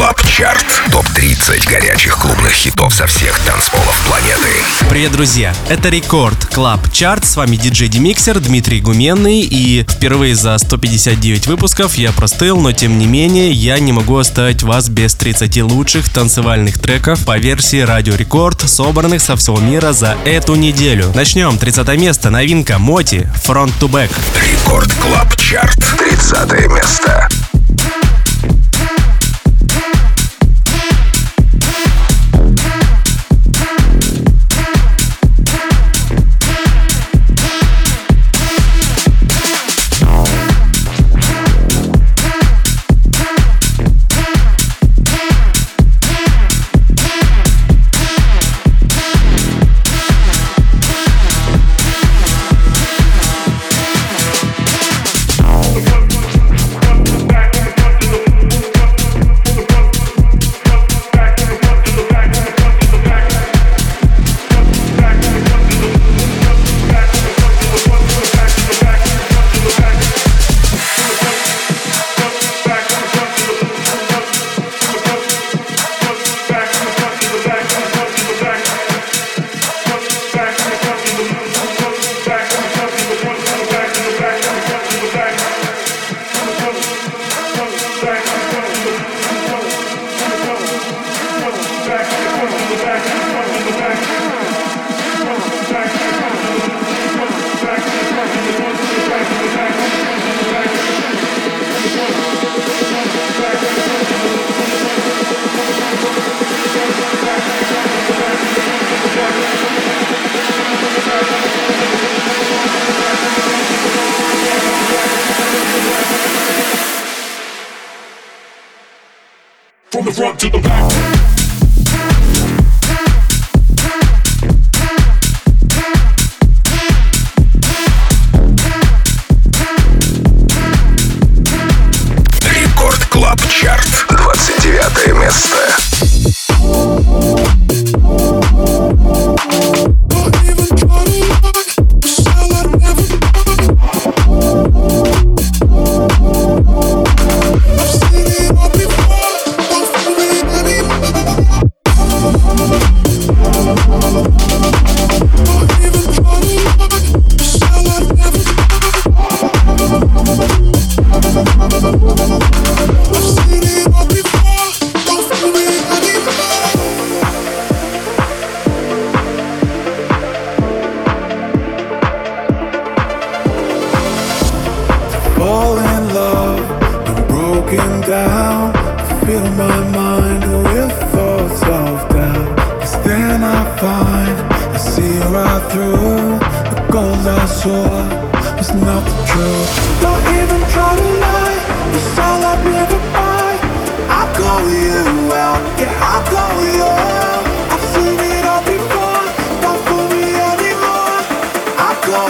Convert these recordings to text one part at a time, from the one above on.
Club Chart. Топ-30 горячих клубных хитов со всех танцполов планеты. Привет, друзья! Это Record Club Chart. С вами диджей DimixeR Дмитрий Гуменный. И впервые за 159 выпусков я простыл, но тем не менее я не могу оставить вас без 30 лучших танцевальных треков по версии Радио Рекорд, собранных со всего мира за эту неделю. Начнем. 30 место. Новинка MOTi. Front to Back. Record Club Chart. 30 место.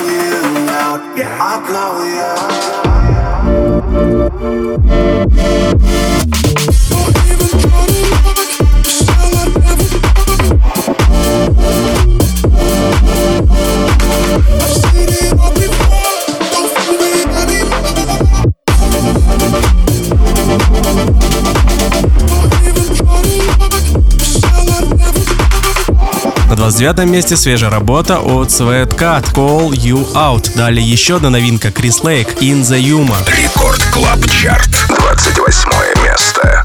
you out. Yeah. I'll blow you. 29 месте свежая работа от Sweat Cat Call You Out. Далее еще одна новинка Chris Lake In The Yuma. Record Club Chart. 28 место.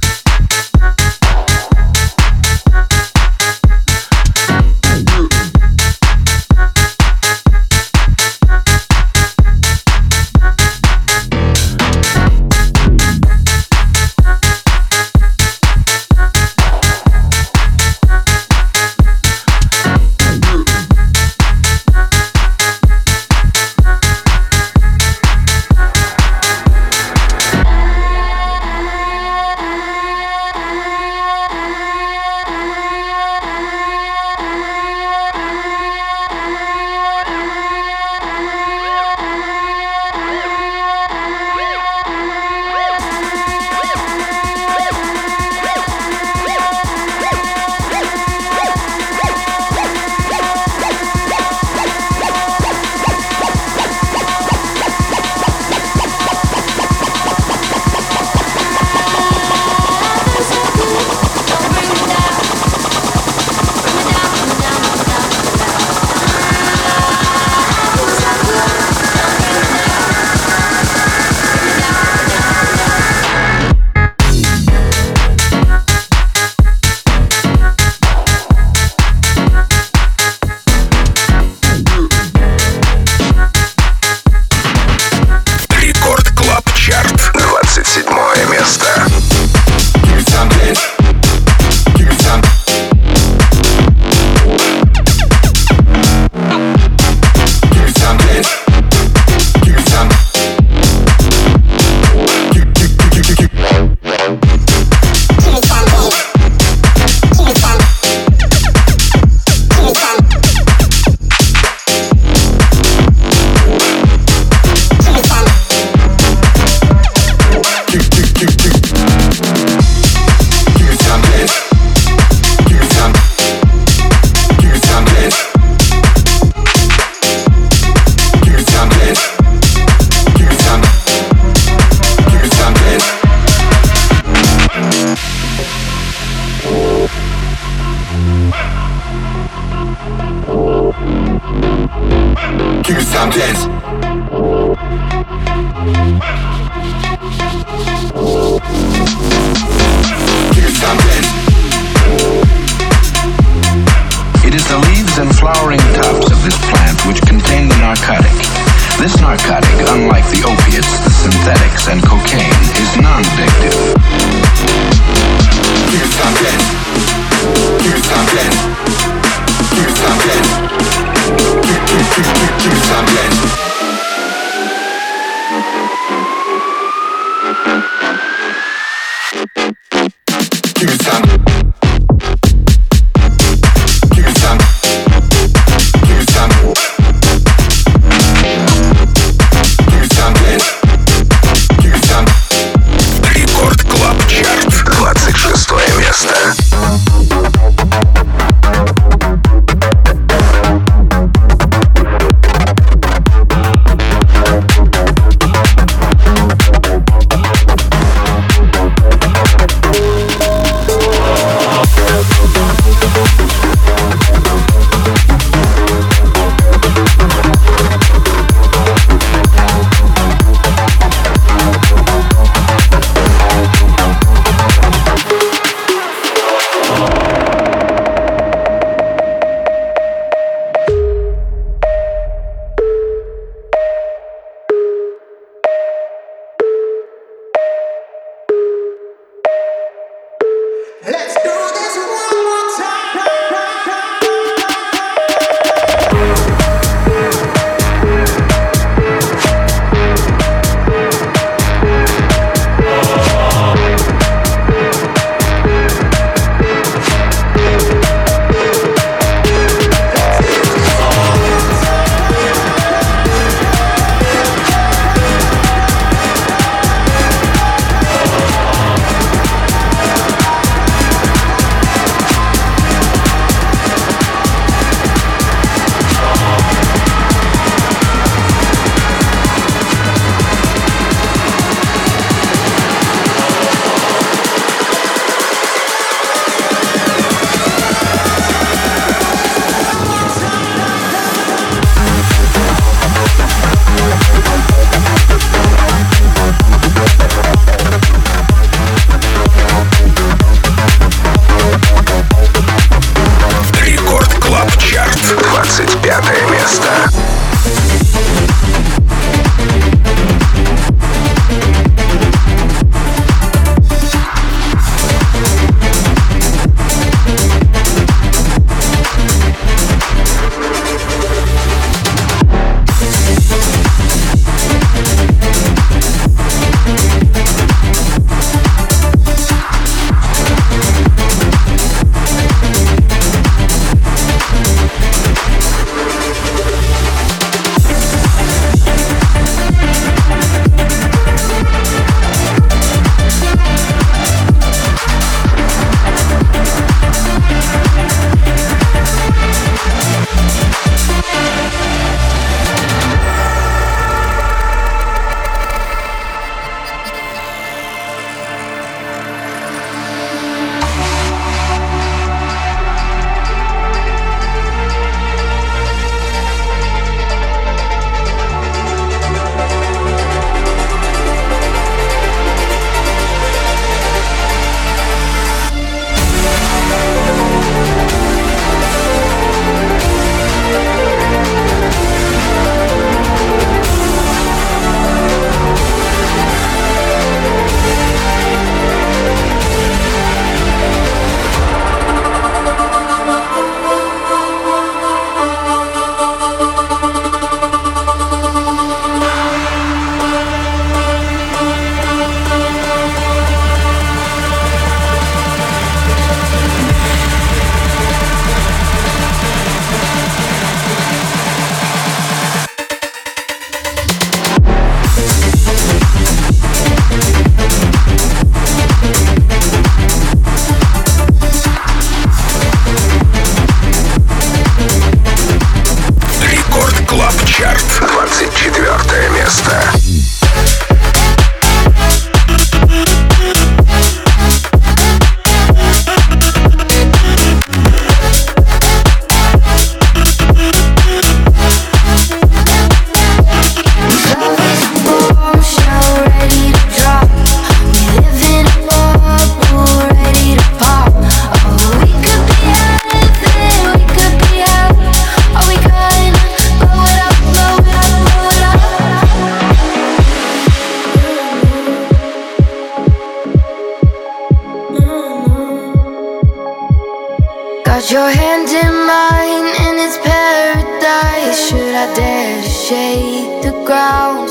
Got your hand in mine and it's paradise. Should I dare to shake the ground?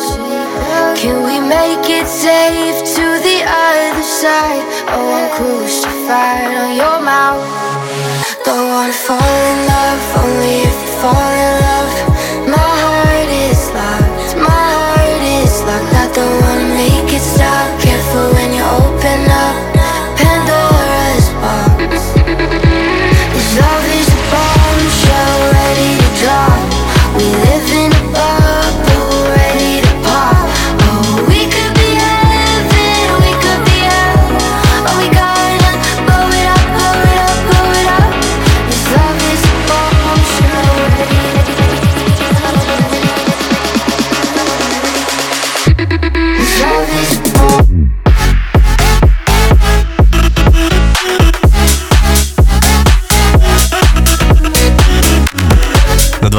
Can we make it safe to the other side? Oh, I'm crucified on your mouth. Don't wanna fall in love, only if you fall in love. My heart is locked, my heart is locked. I don't wanna make it stop. Careful when you open up.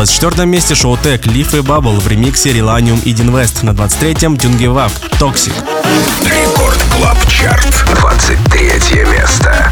24 месте шоу Тек Лиф и Бабл в ремиксе Реланиум и Динвест. На 23-м Дюнгевак Токсик. Рекорд Клаб Чарт. 23 место.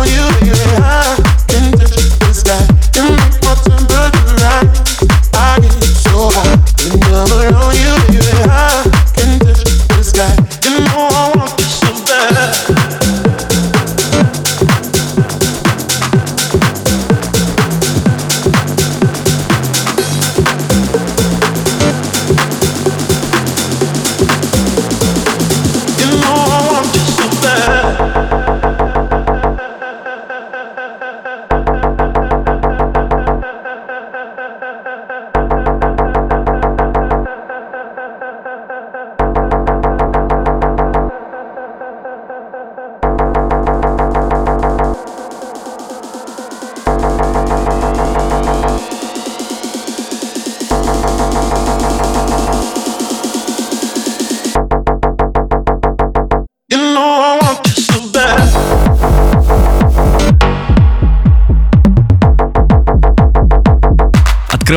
You you, I can touch the sky.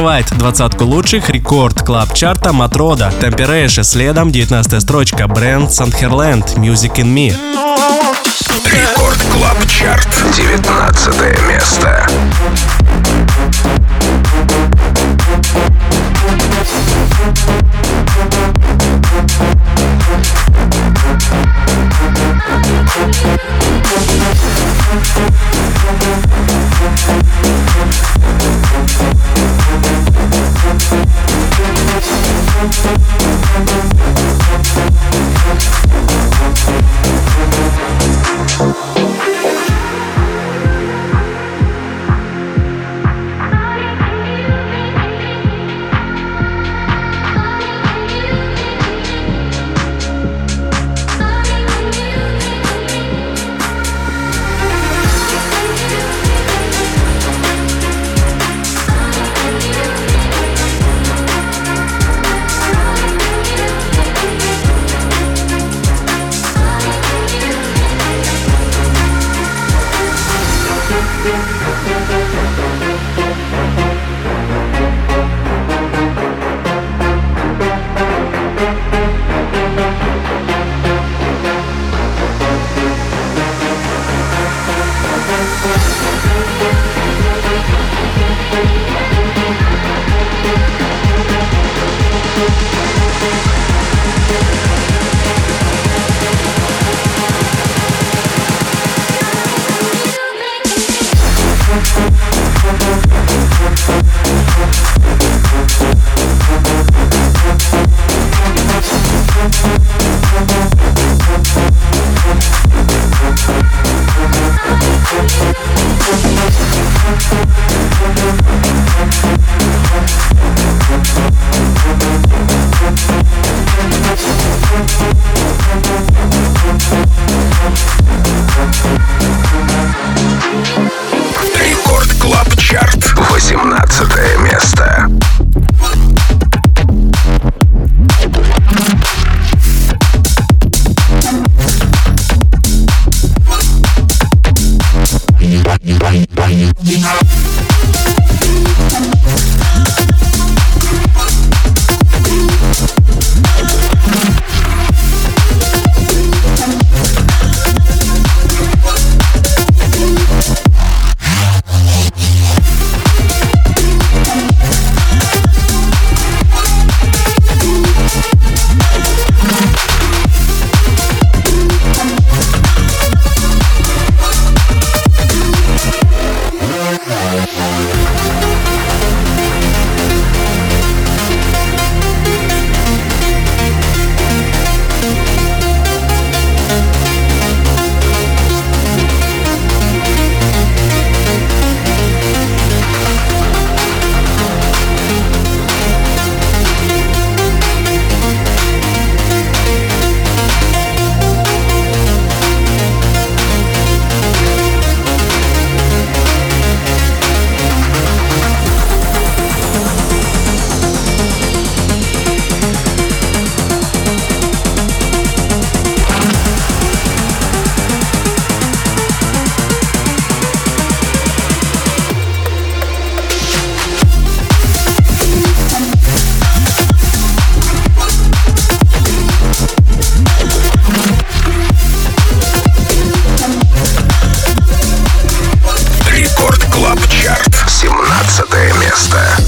Открывает двадцатку лучших рекорд клаб чарта Матрода. Темперейши следом 19 строчка бренд Санхерленд Music in Me. Рекорд клаб чарт 19 место. место.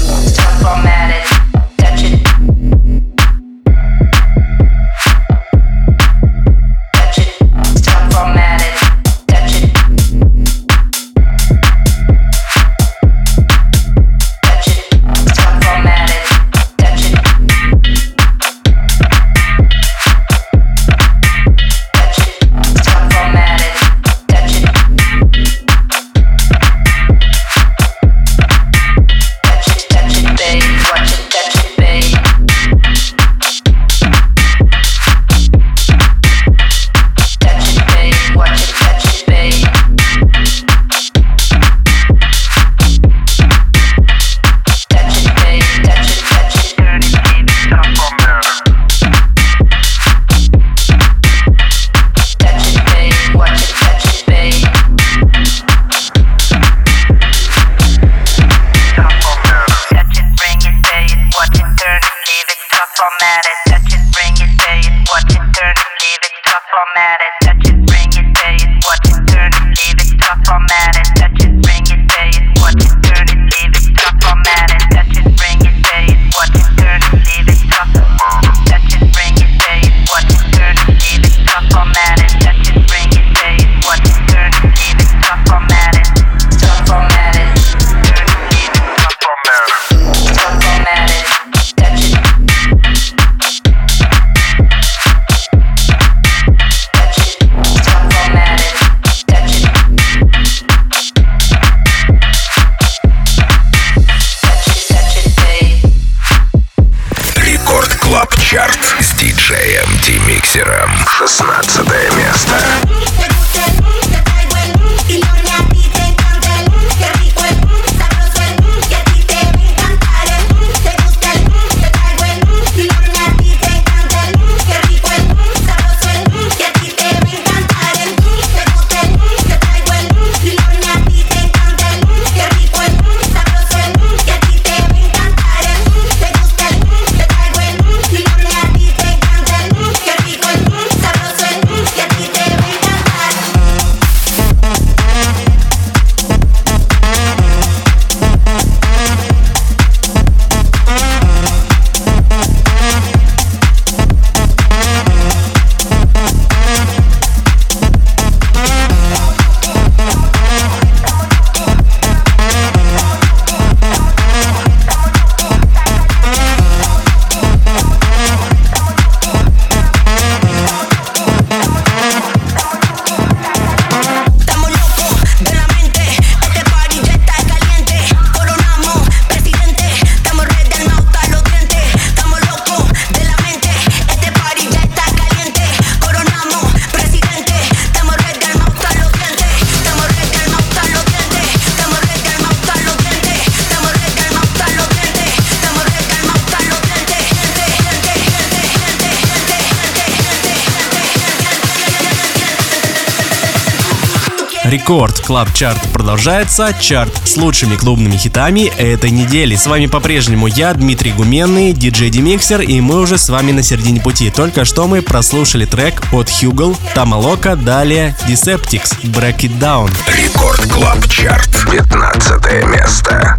Record Club Chart продолжается. Чарт с лучшими клубными хитами этой недели. С вами по-прежнему я, Дмитрий Гуменный, диджей DimixeR, и мы уже с вами на середине пути. Только что мы прослушали трек от Hugel, Тамалока, далее Deceptics, Break It Down. Record Club Chart, 15 место.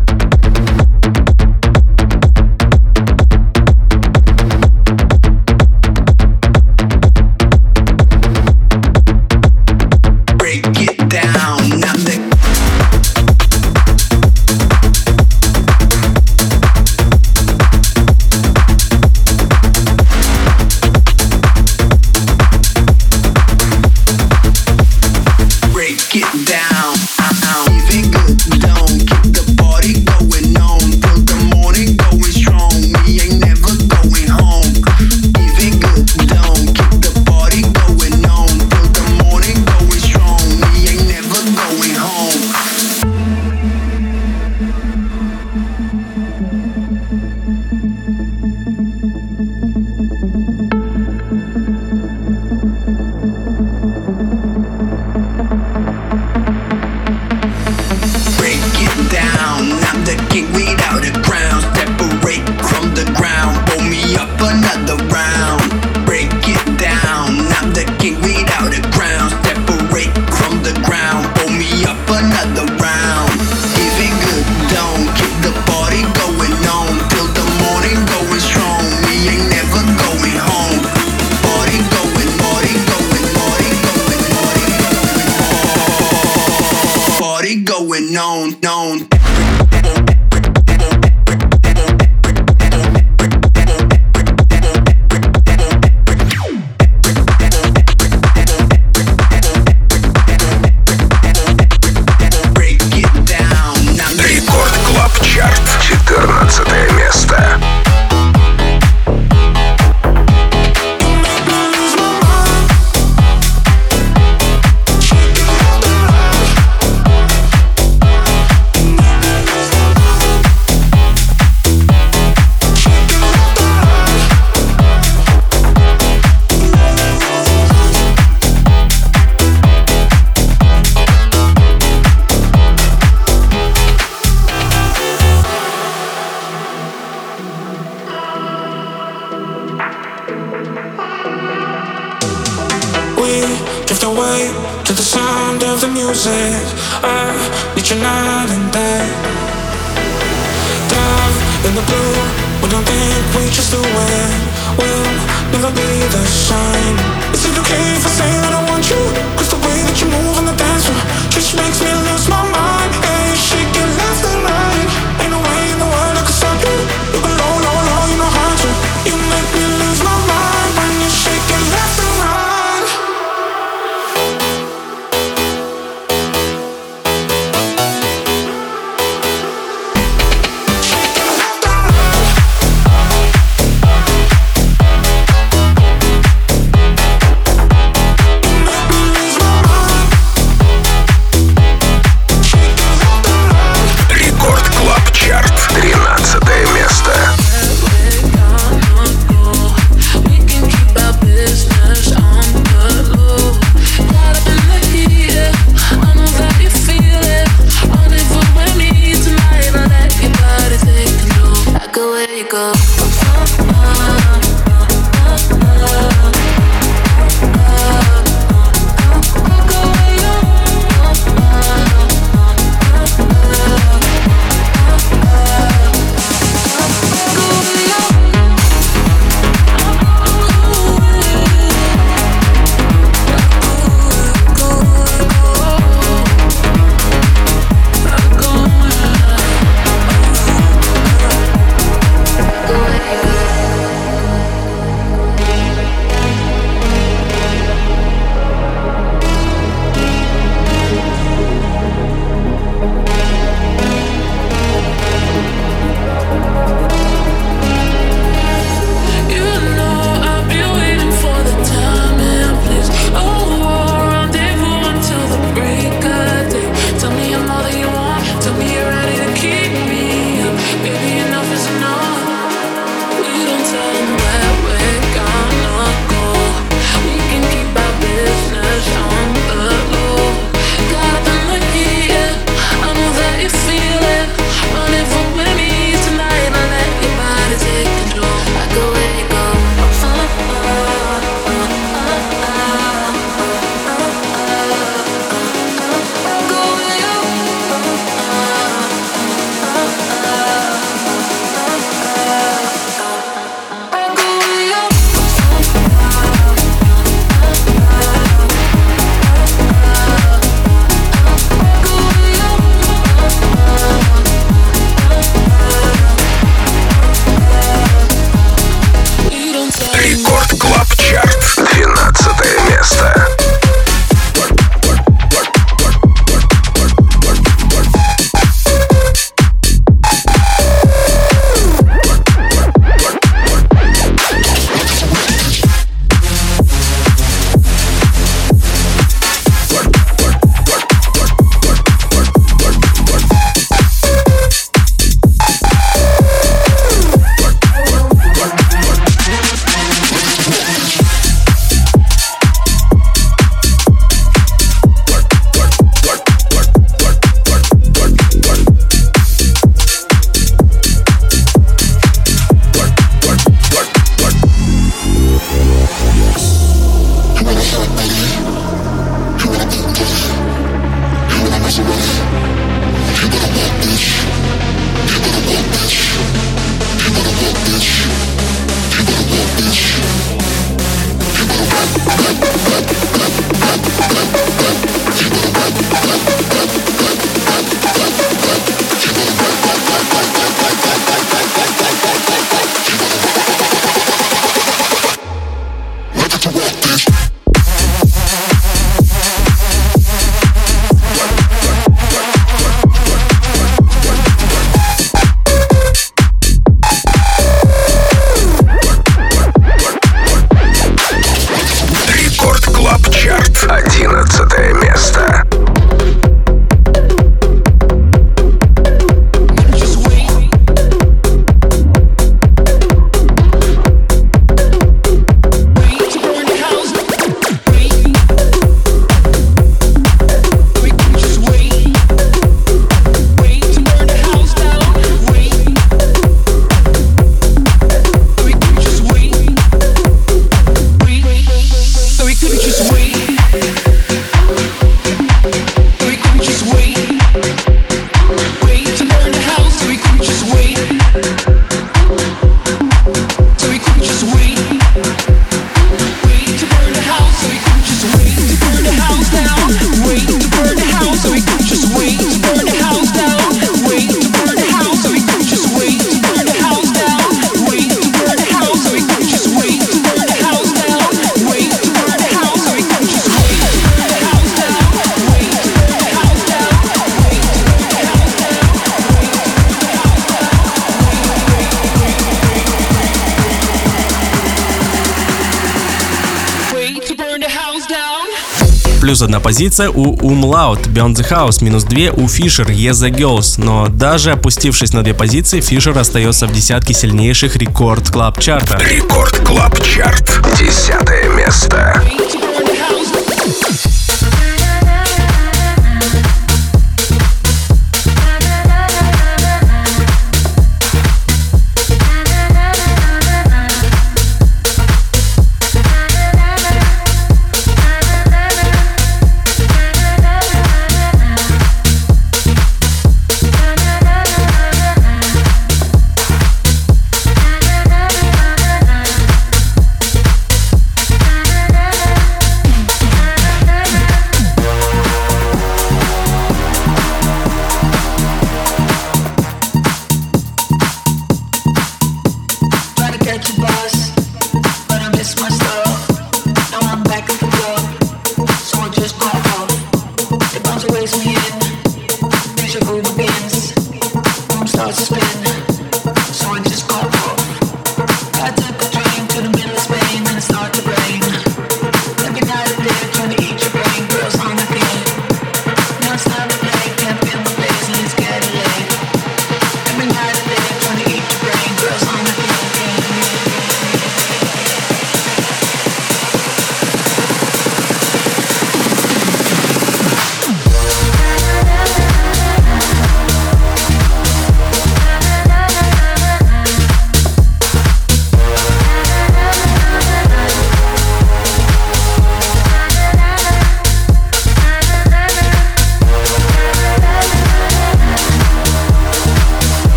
Плюс одна позиция у Umlaut, Beyond the House, минус две у Fisher, Yeah the Girls. Но даже опустившись на две позиции, Fisher остается в десятке сильнейших Record Club Chart'а. Record Club Chart. Десятое место.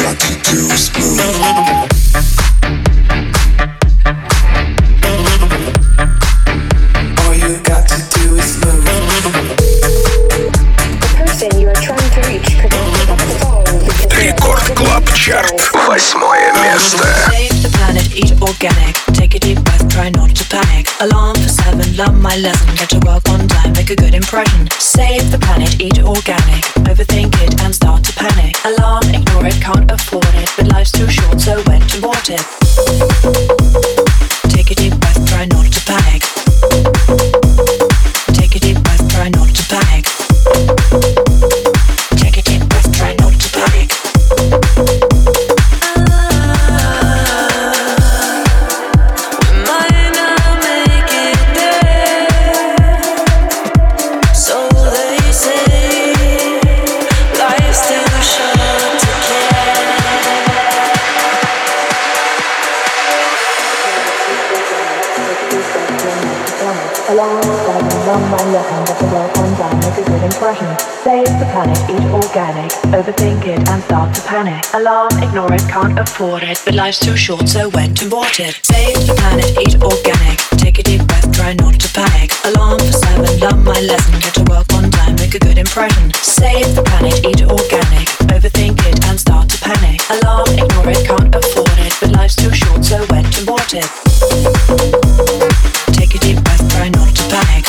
So went and bought it. Save the planet, eat organic. Take a deep breath, try not to panic. Alarm for seven, learn my lesson. To on time, make a good impression. Save the planet, eat organic. Overthink it and start panic. Alarm, ignore it, can't afford it. But life's too short, so when to board it. expression. Save the planet, eat organic. Overthink it and start to panic. Alarm, ignore it, can't afford it. But life's too short, so when to abort it. Save the planet, eat organic. Take a deep breath, try not to panic. Alarm for seven, learn my lesson. Get to work on time, make a good impression. Save the planet, eat organic. Overthink it and start to panic. Alarm, ignore it, can't afford it. But life's too short, so when to abort it. Take a deep breath, try not to panic.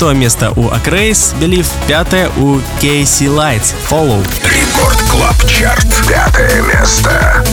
Шестое место у ACRAZE, Believe. Пятое у KC Lights, Follow. Record Club Chart. Пятое место.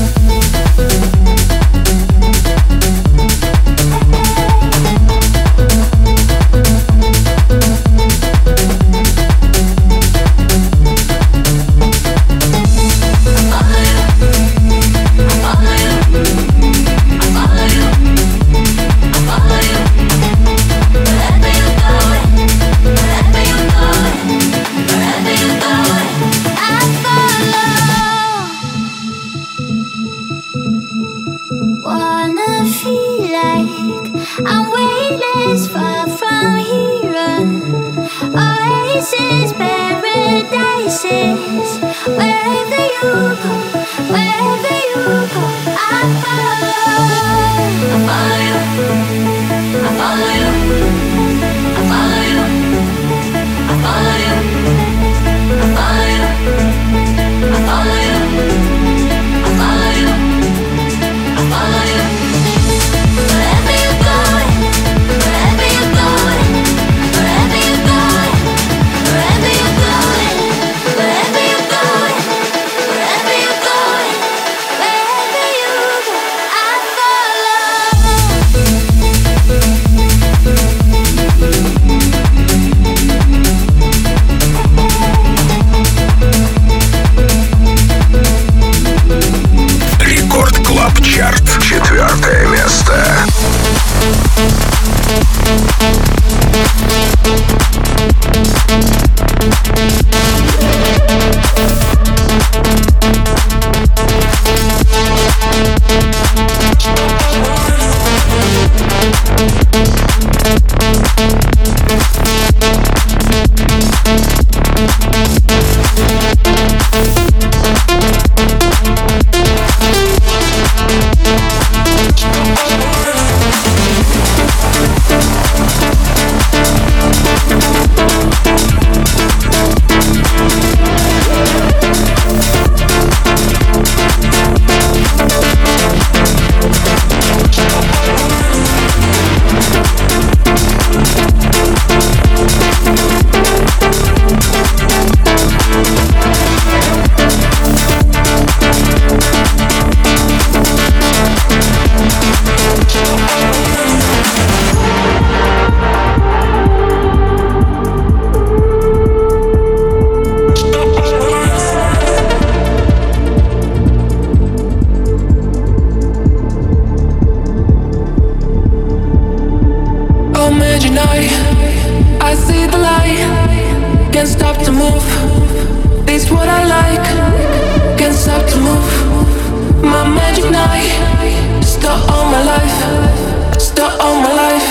magic night. Start all my life. Start all my life.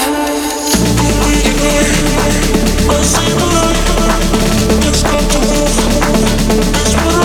I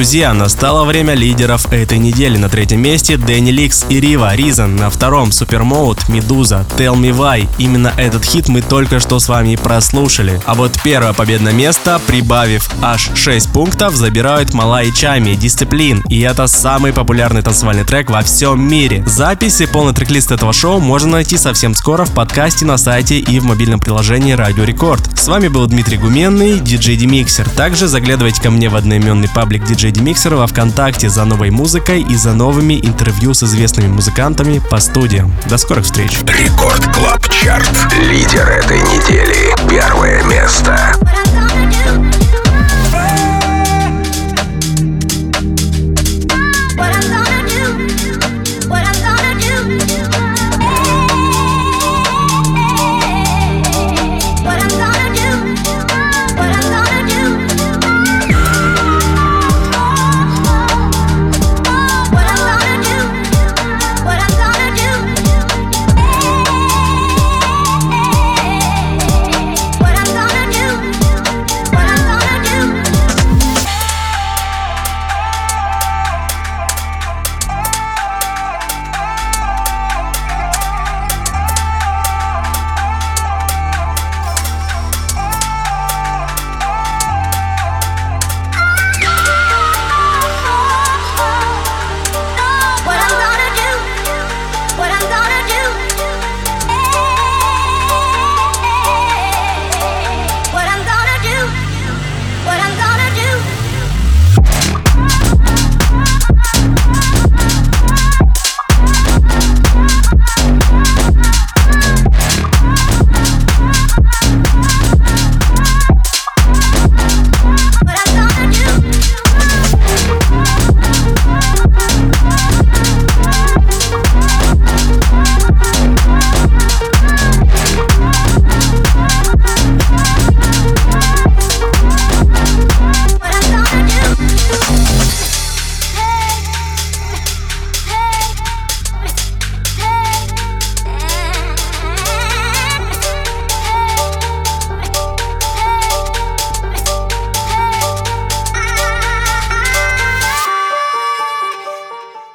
Друзья, настало время лидеров этой недели. На третьем месте Дэнни Ликс и Рива Ризан. На втором Supermode, Meduza, Tell Me Why. Именно этот хит мы только что с вами прослушали. А вот первое победное место, прибавив аж 6 пунктов, забирают Malaa и Tchami, Discipline. И это самый популярный танцевальный трек во всем мире. Запись и полный трек-лист этого шоу можно найти совсем скоро в подкасте на сайте и в мобильном приложении Радио Рекорд. С вами был Дмитрий Гуменный, диджей DimixeR. Также заглядывайте ко мне в одноименный паблик диджей DimixeR'а во Вконтакте за новой музыкой и за новыми интервью с известными музыкантами по студиям. До скорых встреч! Рекорд Клаб Чарт. Лидер этой недели. Первое место. What I'm gonna do